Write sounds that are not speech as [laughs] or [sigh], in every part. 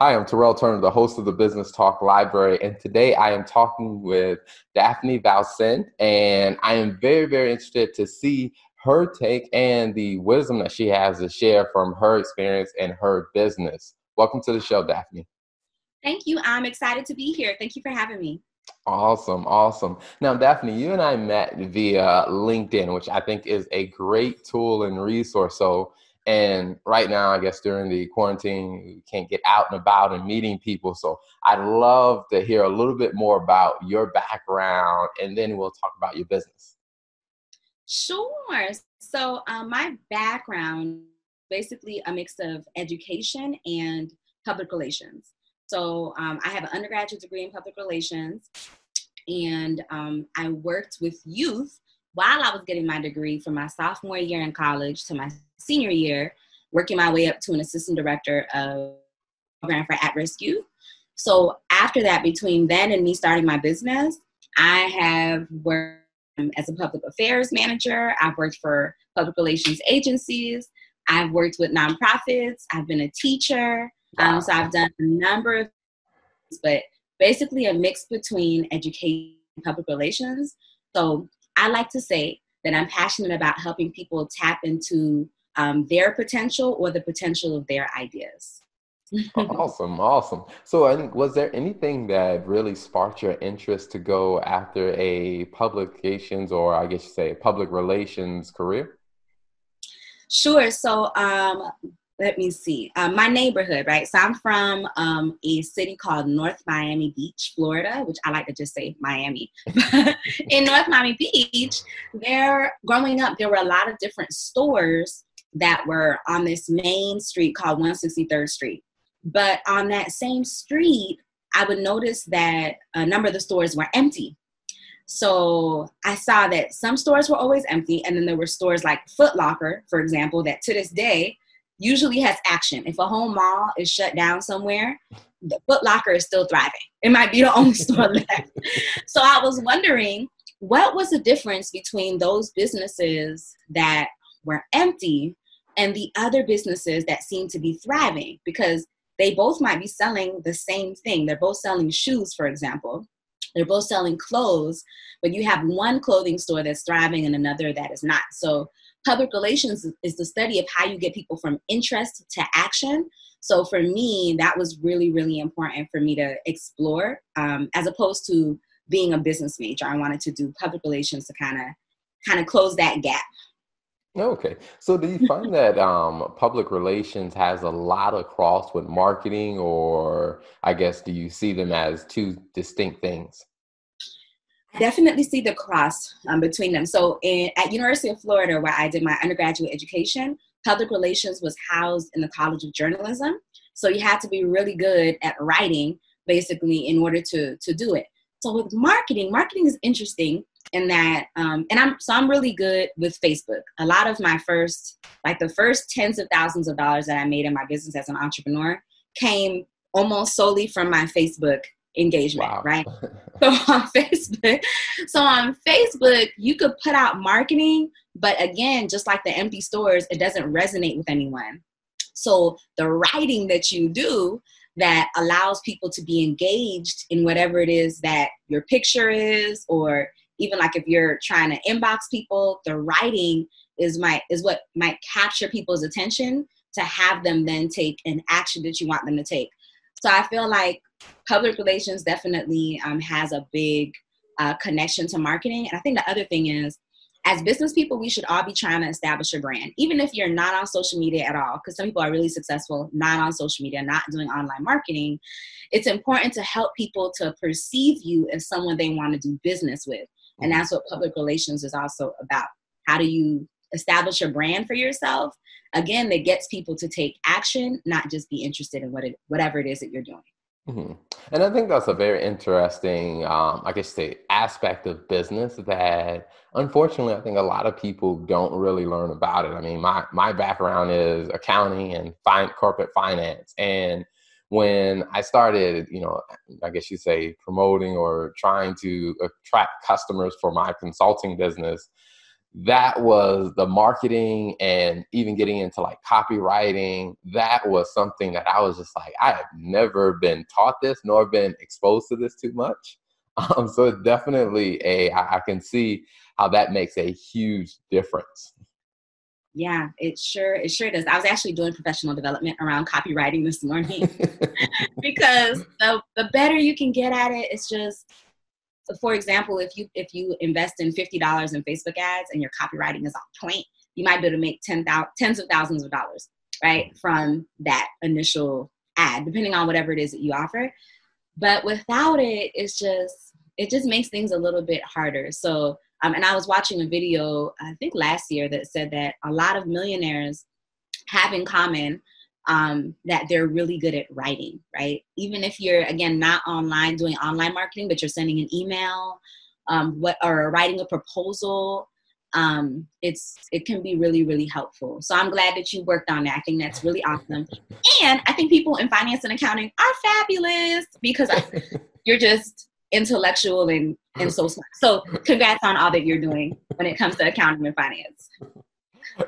Hi, I'm Terrell Turner, the host of the Business Talk Library, and today I am talking with Daphne Valcin, and I am very, very interested to see her take and the wisdom that she has to share from her experience and her business. Welcome to the show, Daphne. Thank you. I'm excited to be here. Thank you for having me. Awesome, awesome. Now, Daphne, you and I met via LinkedIn, which I think is a great tool and resource. So, and right now, I guess during the quarantine, you can't get out and about and meeting people. So I'd love to hear a little bit more about your background and then we'll talk about your business. Sure. So um, my background, basically a mix of education and public relations. So um, I have an undergraduate degree in public relations and um, I worked with youth while I was getting my degree from my sophomore year in college to my senior year, working my way up to an assistant director of program for at-risk youth. So after that, between then and me starting my business, I have worked as a public affairs manager. I've worked for public relations agencies. I've worked with nonprofits. I've been a teacher. Um, so I've done a number of things, but basically a mix between education and public relations. So I like to say that I'm passionate about helping people tap into um, their potential or the potential of their ideas. [laughs] awesome, awesome. So, was there anything that really sparked your interest to go after a publications or I guess you say public relations career? Sure. So, um, let me see. Um, my neighborhood, right? So I'm from um, a city called North Miami Beach, Florida, which I like to just say Miami. [laughs] in North Miami Beach, there, growing up, there were a lot of different stores that were on this main street called 163rd Street. But on that same street, I would notice that a number of the stores were empty. So I saw that some stores were always empty, and then there were stores like Foot Locker, for example, that to this day usually has action. If a home mall is shut down somewhere, the Foot Locker is still thriving. It might be the only [laughs] store left. So I was wondering what was the difference between those businesses that were empty and the other businesses that seem to be thriving because they both might be selling the same thing. They're both selling shoes, for example. They're both selling clothes, but you have one clothing store that's thriving and another that is not. So, public relations is the study of how you get people from interest to action. So, for me, that was really, really important for me to explore um, as opposed to being a business major. I wanted to do public relations to kind of kind of close that gap. Okay. So do you find [laughs] that um, public relations has a lot of cross with marketing, or I guess do you see them as two distinct things? Definitely see the cross um, between them. So in, at University of Florida, where I did my undergraduate education, public relations was housed in the College of Journalism. So you had to be really good at writing, basically, in order to to do it. So with marketing, marketing is interesting in that um, and i'm so i'm really good with facebook a lot of my first like the first tens of thousands of dollars that i made in my business as an entrepreneur came almost solely from my facebook engagement wow. right [laughs] so on [laughs] facebook so on facebook you could put out marketing but again just like the empty stores it doesn't resonate with anyone so the writing that you do that allows people to be engaged in whatever it is that your picture is or even like if you're trying to inbox people, the writing is might is what might capture people's attention to have them then take an action that you want them to take. So I feel like public relations definitely um, has a big uh, connection to marketing. And I think the other thing is, as business people, we should all be trying to establish a brand, even if you're not on social media at all, because some people are really successful not on social media, not doing online marketing. It's important to help people to perceive you as someone they want to do business with. And that's what public relations is also about. How do you establish a brand for yourself? Again, that gets people to take action, not just be interested in what it, whatever it is that you're doing. Mm-hmm. And I think that's a very interesting, um, I guess, the aspect of business that unfortunately I think a lot of people don't really learn about it. I mean, my my background is accounting and fine, corporate finance, and when I started, you know, I guess you say promoting or trying to attract customers for my consulting business, that was the marketing and even getting into like copywriting. That was something that I was just like, I have never been taught this nor been exposed to this too much. [laughs] Um, so it's definitely a, I, I can see how that makes a huge difference. Yeah, it sure it sure does. I was actually doing professional development around copywriting this morning [laughs] [laughs] because the the better you can get at it, it's just so for example, if you if you invest in fifty dollars in Facebook ads and your copywriting is on point, you might be able to make ten thousand tens of thousands of dollars, right, from that initial ad, depending on whatever it is that you offer. But without it, it's just it just makes things a little bit harder. So um, and I was watching a video, I think last year, that said that a lot of millionaires have in common um, that they're really good at writing, right? Even if you're, again, not online doing online marketing, but you're sending an email um, what, or writing a proposal, um, it's it can be really really helpful. So I'm glad that you worked on that. I think that's really awesome, and I think people in finance and accounting are fabulous because [laughs] you're just intellectual and and so smart. So congrats on all that you're doing when it comes to accounting and finance.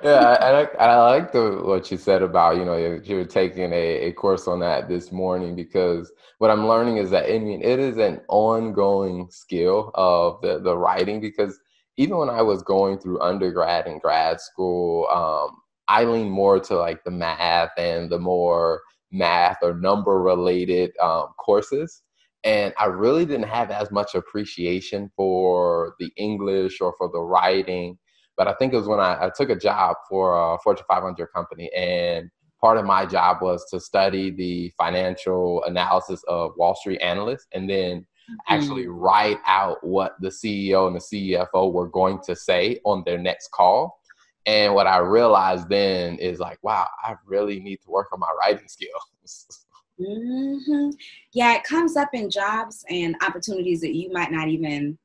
Yeah, I, I, I like the what you said about you know you were taking a, a course on that this morning because what I'm learning is that I mean it is an ongoing skill of the the writing because even when I was going through undergrad and grad school, um, I lean more to like the math and the more math or number related um, courses and I really didn't have as much appreciation for the English or for the writing. But I think it was when I, I took a job for a Fortune 500 company, and part of my job was to study the financial analysis of Wall Street analysts, and then mm-hmm. actually write out what the CEO and the CFO were going to say on their next call. And what I realized then is like, wow, I really need to work on my writing skills. [laughs] Mm-hmm. Yeah, it comes up in jobs and opportunities that you might not even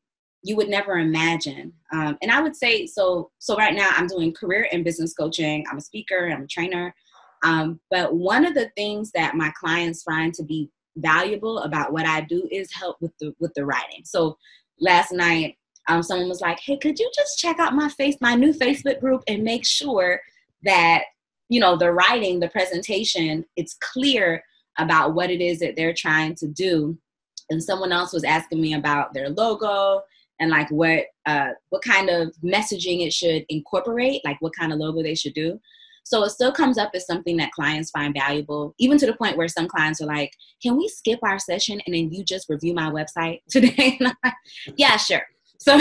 you would never imagine. Um, and I would say so. So right now, I'm doing career and business coaching. I'm a speaker. I'm a trainer. Um, but one of the things that my clients find to be valuable about what I do is help with the with the writing. So last night, um, someone was like, "Hey, could you just check out my face, my new Facebook group, and make sure that you know the writing, the presentation, it's clear about what it is that they're trying to do. And someone else was asking me about their logo and like what uh, what kind of messaging it should incorporate, like what kind of logo they should do. So it still comes up as something that clients find valuable, even to the point where some clients are like, "Can we skip our session and then you just review my website [laughs] today?" yeah, sure. [laughs] So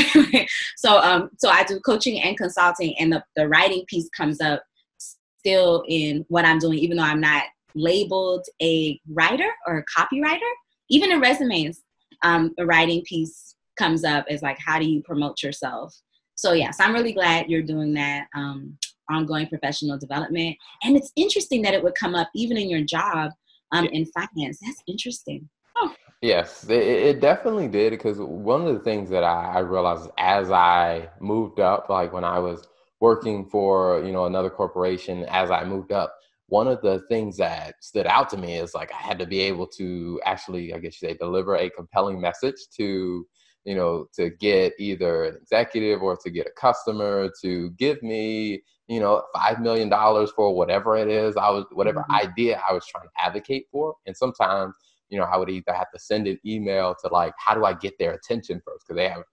so um, so I do coaching and consulting, and the the writing piece comes up still in what I'm doing, even though I'm not labeled a writer or a copywriter. Even in resumes, um, a writing piece comes up is like, how do you promote yourself? So, yes, I'm really glad you're doing that um, ongoing professional development. And it's interesting that it would come up even in your job um, in finance. That's interesting. Oh. Yes, it, it, definitely did because one of the things that I, I realized as I moved up, like when I was working for you know another corporation, as I moved up, one of the things that stood out to me is like I had to be able to actually, I guess you say, deliver a compelling message to, you know, to get either an executive or to get a customer to give me, you know, five million dollars for whatever it is I was, whatever mm-hmm. idea I was trying to advocate for. And sometimes, you know, I would either have to send an email to like, how do I get their attention first? Because they have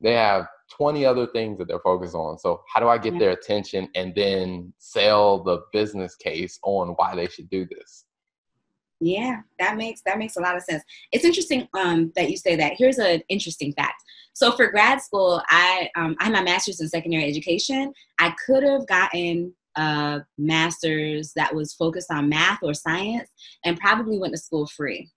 they have 20 other things that they're focused on. So how do I get their attention and then sell the business case on why they should do this? Yeah, that makes that makes a lot of sense. It's interesting um, that you say that. Here's an interesting fact. So for grad school, I um, I have my master's in secondary education. I could have gotten a master's that was focused on math or science, and probably went to school free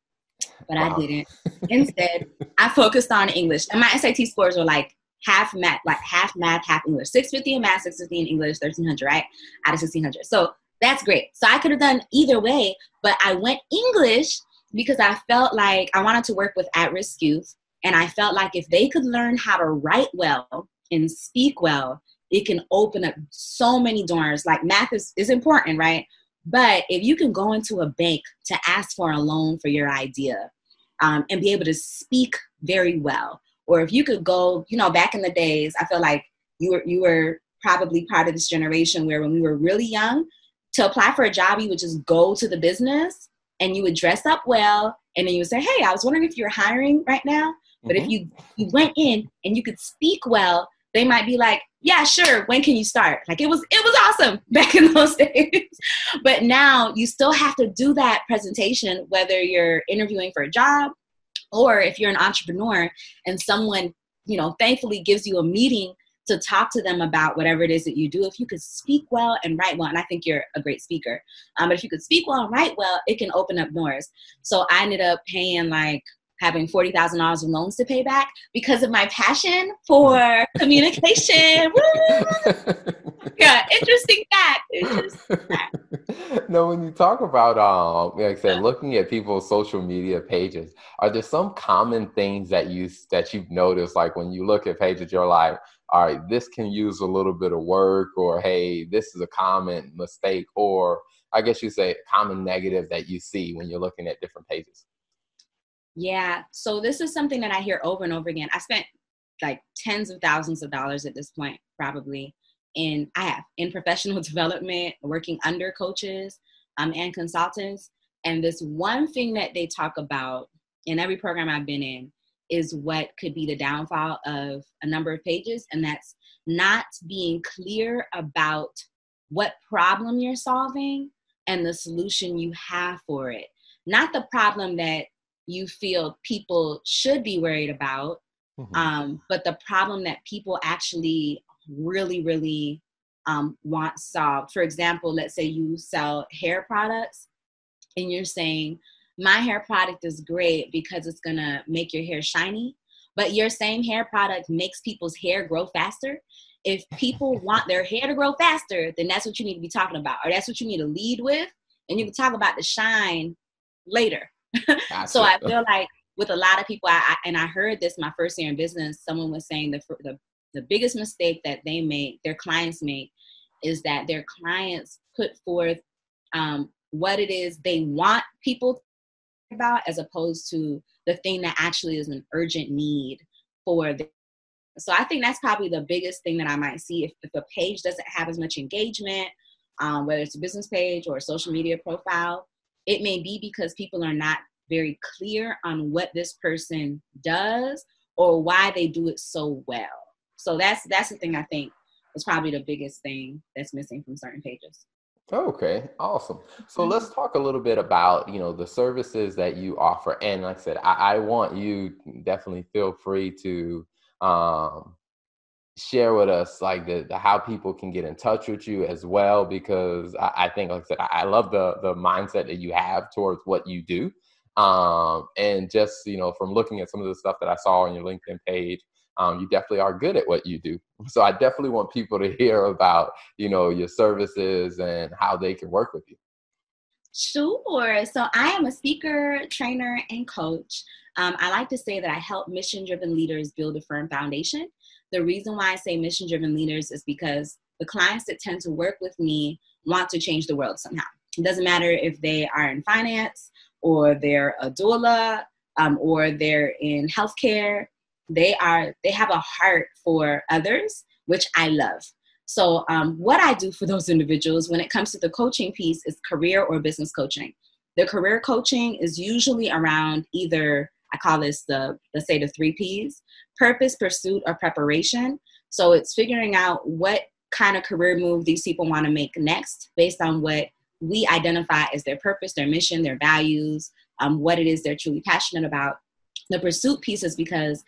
but wow. I didn't. Instead, I focused on English, and my SAT scores were like half math, like half math, half English. 650 in math, 650 in English, 1300, right? Out of 1600. So that's great. So I could have done either way, but I went English because I felt like I wanted to work with at risk youth. And I felt like if they could learn how to write well and speak well, it can open up so many doors. Like math is, is important, right? But if you can go into a bank to ask for a loan for your idea um, and be able to speak very well, or if you could go, you know, back in the days, I feel like you were you were probably part of this generation where when we were really young, to apply for a job, you would just go to the business and you would dress up well, and then you would say, "Hey, I was wondering if you're hiring right now." But mm-hmm. if you you went in and you could speak well, they might be like, "Yeah, sure. When can you start?" Like it was it was awesome [laughs] back in those days. but now you still have to do that presentation whether you're interviewing for a job or if you're an entrepreneur and someone, you know, thankfully gives you a meeting to talk to them about whatever it is that you do. If you could speak well and write well, and I think you're a great speaker, um, but if you could speak well and write well, it can open up doors. So I ended up paying like having $40,000 in loans to pay back because of my passion for [laughs] communication. [laughs] yeah, interesting fact. Interesting fact. [laughs] no, when you talk about, um, like I said, looking at people's social media pages, are there some common things that you that you've noticed? Like when you look at pages, you're like, all right, this can use a little bit of work, or hey, this is a common mistake, or I guess you say common negative that you see when you're looking at different pages. Yeah. So this is something that I hear over and over again. I spent like tens of thousands of dollars at this point, probably. in I have in professional [laughs] development, working under coaches um, and consultants. And this one thing that they talk about in every program I've been in is what could be the downfall of a number of pages, and that's not being clear about what problem you're solving and the solution you have for it. Not the problem that you feel people should be worried about, mm-hmm. um, but the problem that people actually really, really um, want solved. For example, let's say you sell hair products and you're saying, my hair product is great because it's gonna make your hair shiny, but your same hair product makes people's hair grow faster. If people [laughs] want their hair to grow faster, then that's what you need to be talking about, or that's what you need to lead with, and you can talk about the shine later. [laughs] so I feel like with a lot of people, I, I, and I heard this my first year in business. Someone was saying the the the biggest mistake that they make, their clients make, is that their clients put forth um, what it is they want people about, as opposed to the thing that actually is an urgent need for them. So I think that's probably the biggest thing that I might see if, if a page doesn't have as much engagement, um, whether it's a business page or a social media profile, it may be because people are not very clear on what this person does or why they do it so well. So that's that's the thing I think is probably the biggest thing that's missing from certain pages. Okay, awesome. So let's mm-hmm. talk a little bit about you know the services that you offer, and like I said, I, I want you definitely feel free to um, share with us like the, the, how people can get in touch with you as well because I, I, think like I said I love the the mindset that you have towards what you do um, and just you know from looking at some of the stuff that I saw on your LinkedIn page um, you definitely are good at what you do so I definitely want people to [laughs] hear about you know your services and how they can work with you Sure. So I am a speaker, trainer, and coach. Um, I like to say that I help mission driven leaders build a firm foundation. The reason why I say mission driven leaders is because the clients that tend to work with me want to change the world somehow. It doesn't matter if they are in finance or they're a doula um, or they're in healthcare. They are they have a heart for others, which I love. So um, what I do for those individuals when it comes to the coaching piece is career or business coaching. The career coaching is usually around either I call this the let's say the three P's: purpose, pursuit, or preparation. So it's figuring out what kind of career move these people want to make next based on what we identify as their purpose, their mission, their values, um, what it is they're truly passionate about. The pursuit piece is because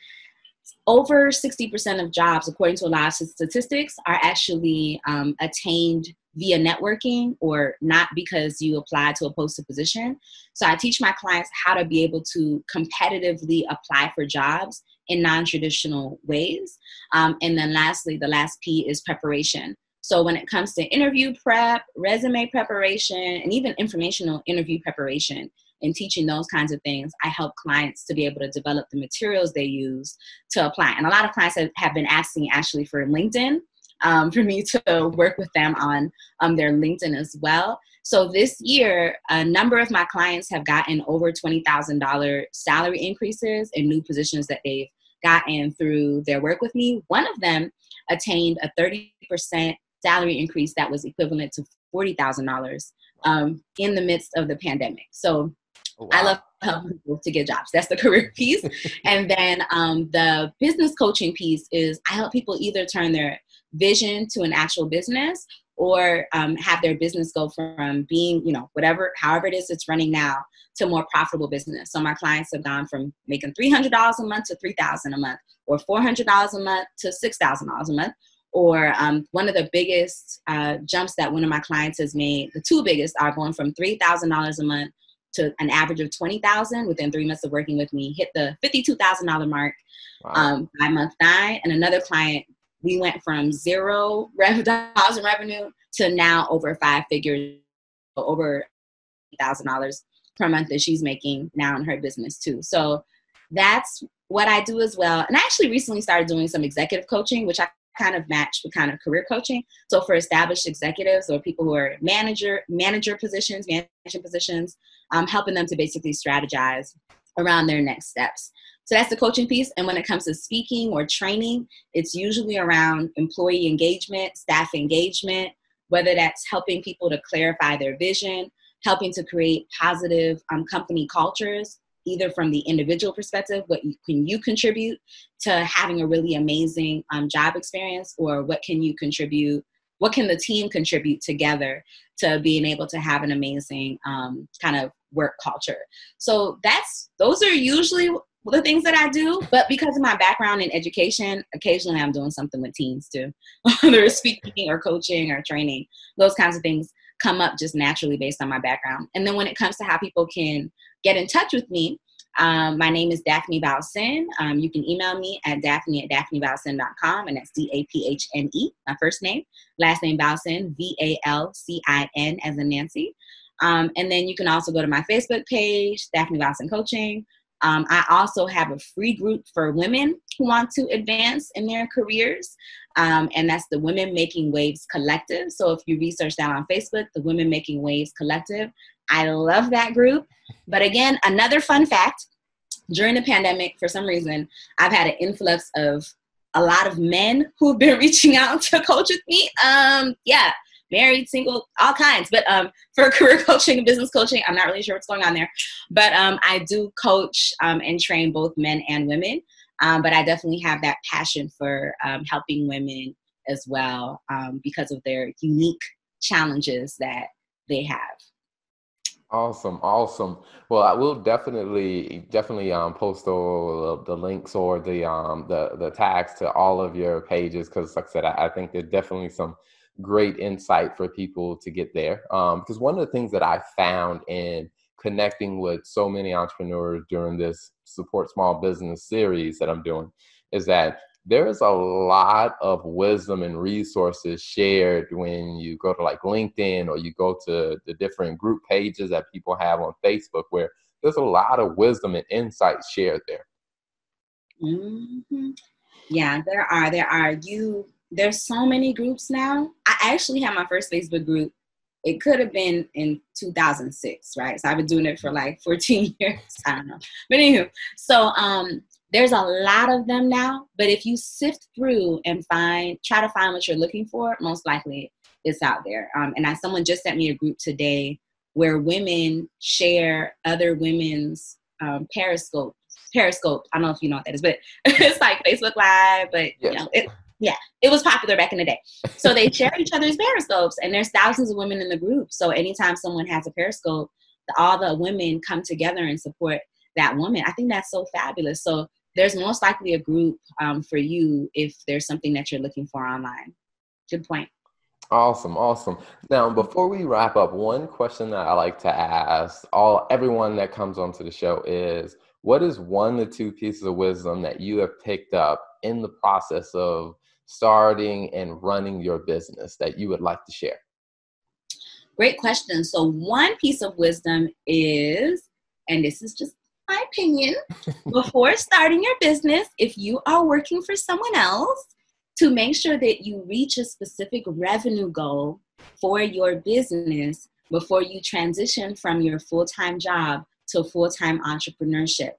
over 60% of jobs, according to a lot of statistics, are actually um, attained via networking or not because you apply to a posted position. So I teach my clients how to be able to competitively apply for jobs in non-traditional ways. Um, and then lastly, the last P is preparation. So when it comes to interview prep, resume preparation, and even informational interview preparation, and teaching those kinds of things, I help clients to be able to develop the materials they use to apply. And a lot of clients have, have been asking actually for LinkedIn um, [laughs] for me to work with them on um, their LinkedIn as well. So this year, a number of my clients have gotten over $20,000 salary increases in new positions that they've gotten through their work with me. One of them attained a 30% salary increase that was equivalent to $40,000 um, in the midst of the pandemic. So wow. I love helping people to get jobs. That's the [laughs] career piece. and then um, the business coaching piece is I help people either turn their vision to an actual business or um, have their business go from being, you know, whatever, however it is it's running now to more profitable business. So my clients have gone from making $300 a month to 3000 a month or $400 a month to $6,000 a month or um, one of the biggest uh, jumps that one of my clients has made the two biggest are going from $3000 a month to an average of 20000 within three months of working with me hit the $52000 mark wow. um, by month nine. And another client we went from zero [laughs] dollars in revenue to now over five figures over thousand dollars per month that she's making now in her business too. So that's what i do as well. And i actually recently started doing some executive coaching which i kind of match with kind of career coaching. So for established executives or people who are manager manager positions, management positions, um, helping them to basically strategize around their next steps. So that's the coaching piece. And when it comes to speaking or training, it's usually around employee engagement, staff engagement, whether that's helping people to clarify their vision, helping to create positive um, company cultures, either from the individual perspective, what you, can you contribute to having a really amazing um, job experience, or what can you contribute? What can the team contribute together to being able to have an amazing um, kind of work culture? So that's those are usually the things that I do, but because of my background in education, occasionally I'm doing something with teens too. [laughs] Whether it's speaking or coaching or training, those kinds of things come up just naturally based on my background. And then when it comes to how people can get in touch with me, um, my name is Daphne Valcin. Um, you can email me at daphne at daphnevalcin.com, and that's D A P H N E, my first name. Last name Valcin, V A L C I N as in Nancy. Um, and then you can also go to my Facebook page, Daphne Valcin Coaching. Um, I also have a free group for women who want to advance in their careers, um, and that's the Women Making Waves Collective. So if you research that on Facebook, the Women Making Waves Collective, I love that group. But again, another fun fact during the pandemic, for some reason, I've had an influx of a lot of men who've been [laughs] reaching out to coach with me. Um, yeah, married, single, all kinds. But um, for [laughs] career coaching and business coaching, I'm not really sure what's going on there. But um, I do coach um, and train both men and women. Um, but I definitely have that passion for um, helping women as well um, because of their unique challenges that they have. Awesome, awesome. Well, I will definitely, definitely um, post all the links or the um the the tags to all of your pages because, like I said, I, I think there's definitely some great insight for people to get there. Um, because one of the things that I found in connecting with so many entrepreneurs during this support small business series that I'm doing is that there's a lot of wisdom and resources shared when you go to like LinkedIn or you go to the different group pages that people have on Facebook where there's a lot of wisdom and insights shared there. Mm-hmm. Yeah, there are. There are. You there's so many groups now. I actually had my first Facebook group. It could have been in 2006, right? So I've been doing it for like 14 [laughs] years. I don't know. But anywho, so um, there's a lot of them now. But if you sift through and find, try to find what you're looking for, most likely it's out there. Um, and I, someone just sent me a group today where women share other women's um, Periscope. Periscope. I don't know if you know what that is, but [laughs] it's like Facebook Live, but yes. you know, it, yeah, it was popular back in the day. So they share each other's periscopes, and there's thousands of women in the group. So anytime someone has a periscope, all the women come together and support that woman. I think that's so fabulous. So there's most likely a group um, for you if there's something that you're looking for online. Good point. Awesome, awesome. Now, before we wrap up, one question that I like to ask all everyone that comes onto the show is what is one or two pieces of wisdom that you have picked up in the process of starting and running your business that you would like to share? Great question. So, one piece of wisdom is, and this is just my opinion, before starting your business, if you are working for someone else, to make sure that you reach a specific revenue goal for your business before you transition from your full time job to full time entrepreneurship.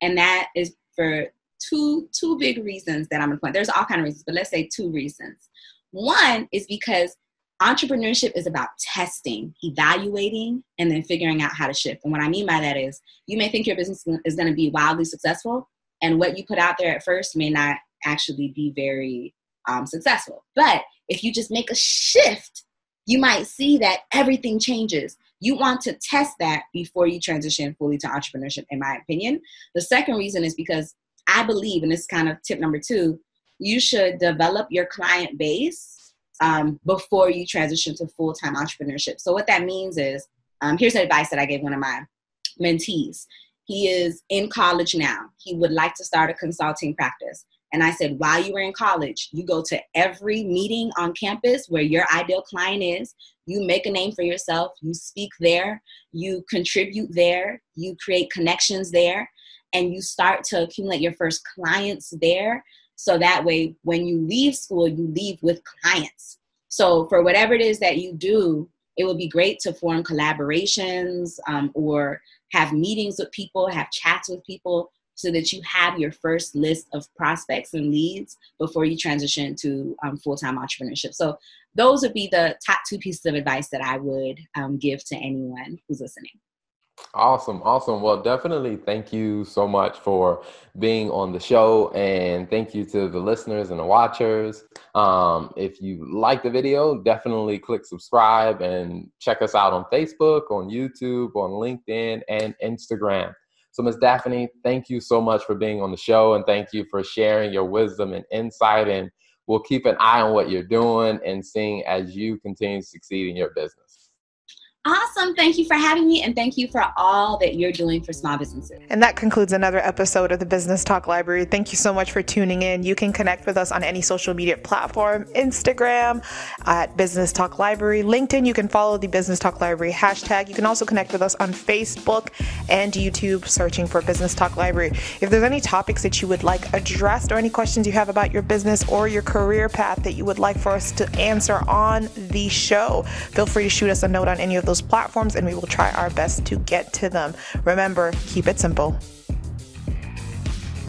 And that is for two two big reasons that I'm gonna point. There's all kind of reasons, but let's say two reasons. One is because entrepreneurship is about testing, evaluating, and then figuring out how to shift. And what I mean by that is you may think your business is going to be wildly successful, and what you put out there at first may not actually be very um, successful. But if you just make a shift, you might see that everything changes. You want to test that before you transition fully to entrepreneurship, in my opinion. The second reason is because I believe, and this is kind of tip number two, you should develop your client base um, before you transition to full time entrepreneurship. So, what that means is um, here's advice that I gave one of my mentees. He is in college now. He would like to start a consulting practice. And I said, while you were in college, you go to every meeting on campus where your ideal client is. You make a name for yourself. You speak there. You contribute there. You create connections there. And you start to accumulate your first clients there. So that way, when you leave school, you leave with clients. So for whatever it is that you do, it would be great to form collaborations um, or have meetings with people, have chats with people so that you have your first list of prospects and leads before you transition to um, full-time entrepreneurship so those would be the top two pieces of advice that i would um, give to anyone who's listening Awesome, awesome. Well, definitely thank you so much for being on the show, and thank you to the listeners and the watchers. Um, if you like the video, definitely click subscribe and check us out on Facebook, on YouTube, on LinkedIn, and Instagram. So, Ms. Daphne, thank you so much for being on the show and thank you for sharing your wisdom and insight. And we'll keep an eye on what you're doing and seeing as you continue to succeed in your business. Awesome. Thank you for having me and thank you for all that you're doing for small businesses. And that concludes another episode of the Business Talk Library. Thank you so much for tuning in. You can connect with us on any social media platform Instagram at Business Talk Library, LinkedIn. You can follow the Business Talk Library hashtag. You can also connect with us on Facebook and YouTube, searching for Business Talk Library. If there's any topics that you would like addressed or any questions you have about your business or your career path that you would like for us to answer on the show, feel free to shoot us a note on any of those those platforms and we will try our best to get to them. Remember, keep it simple.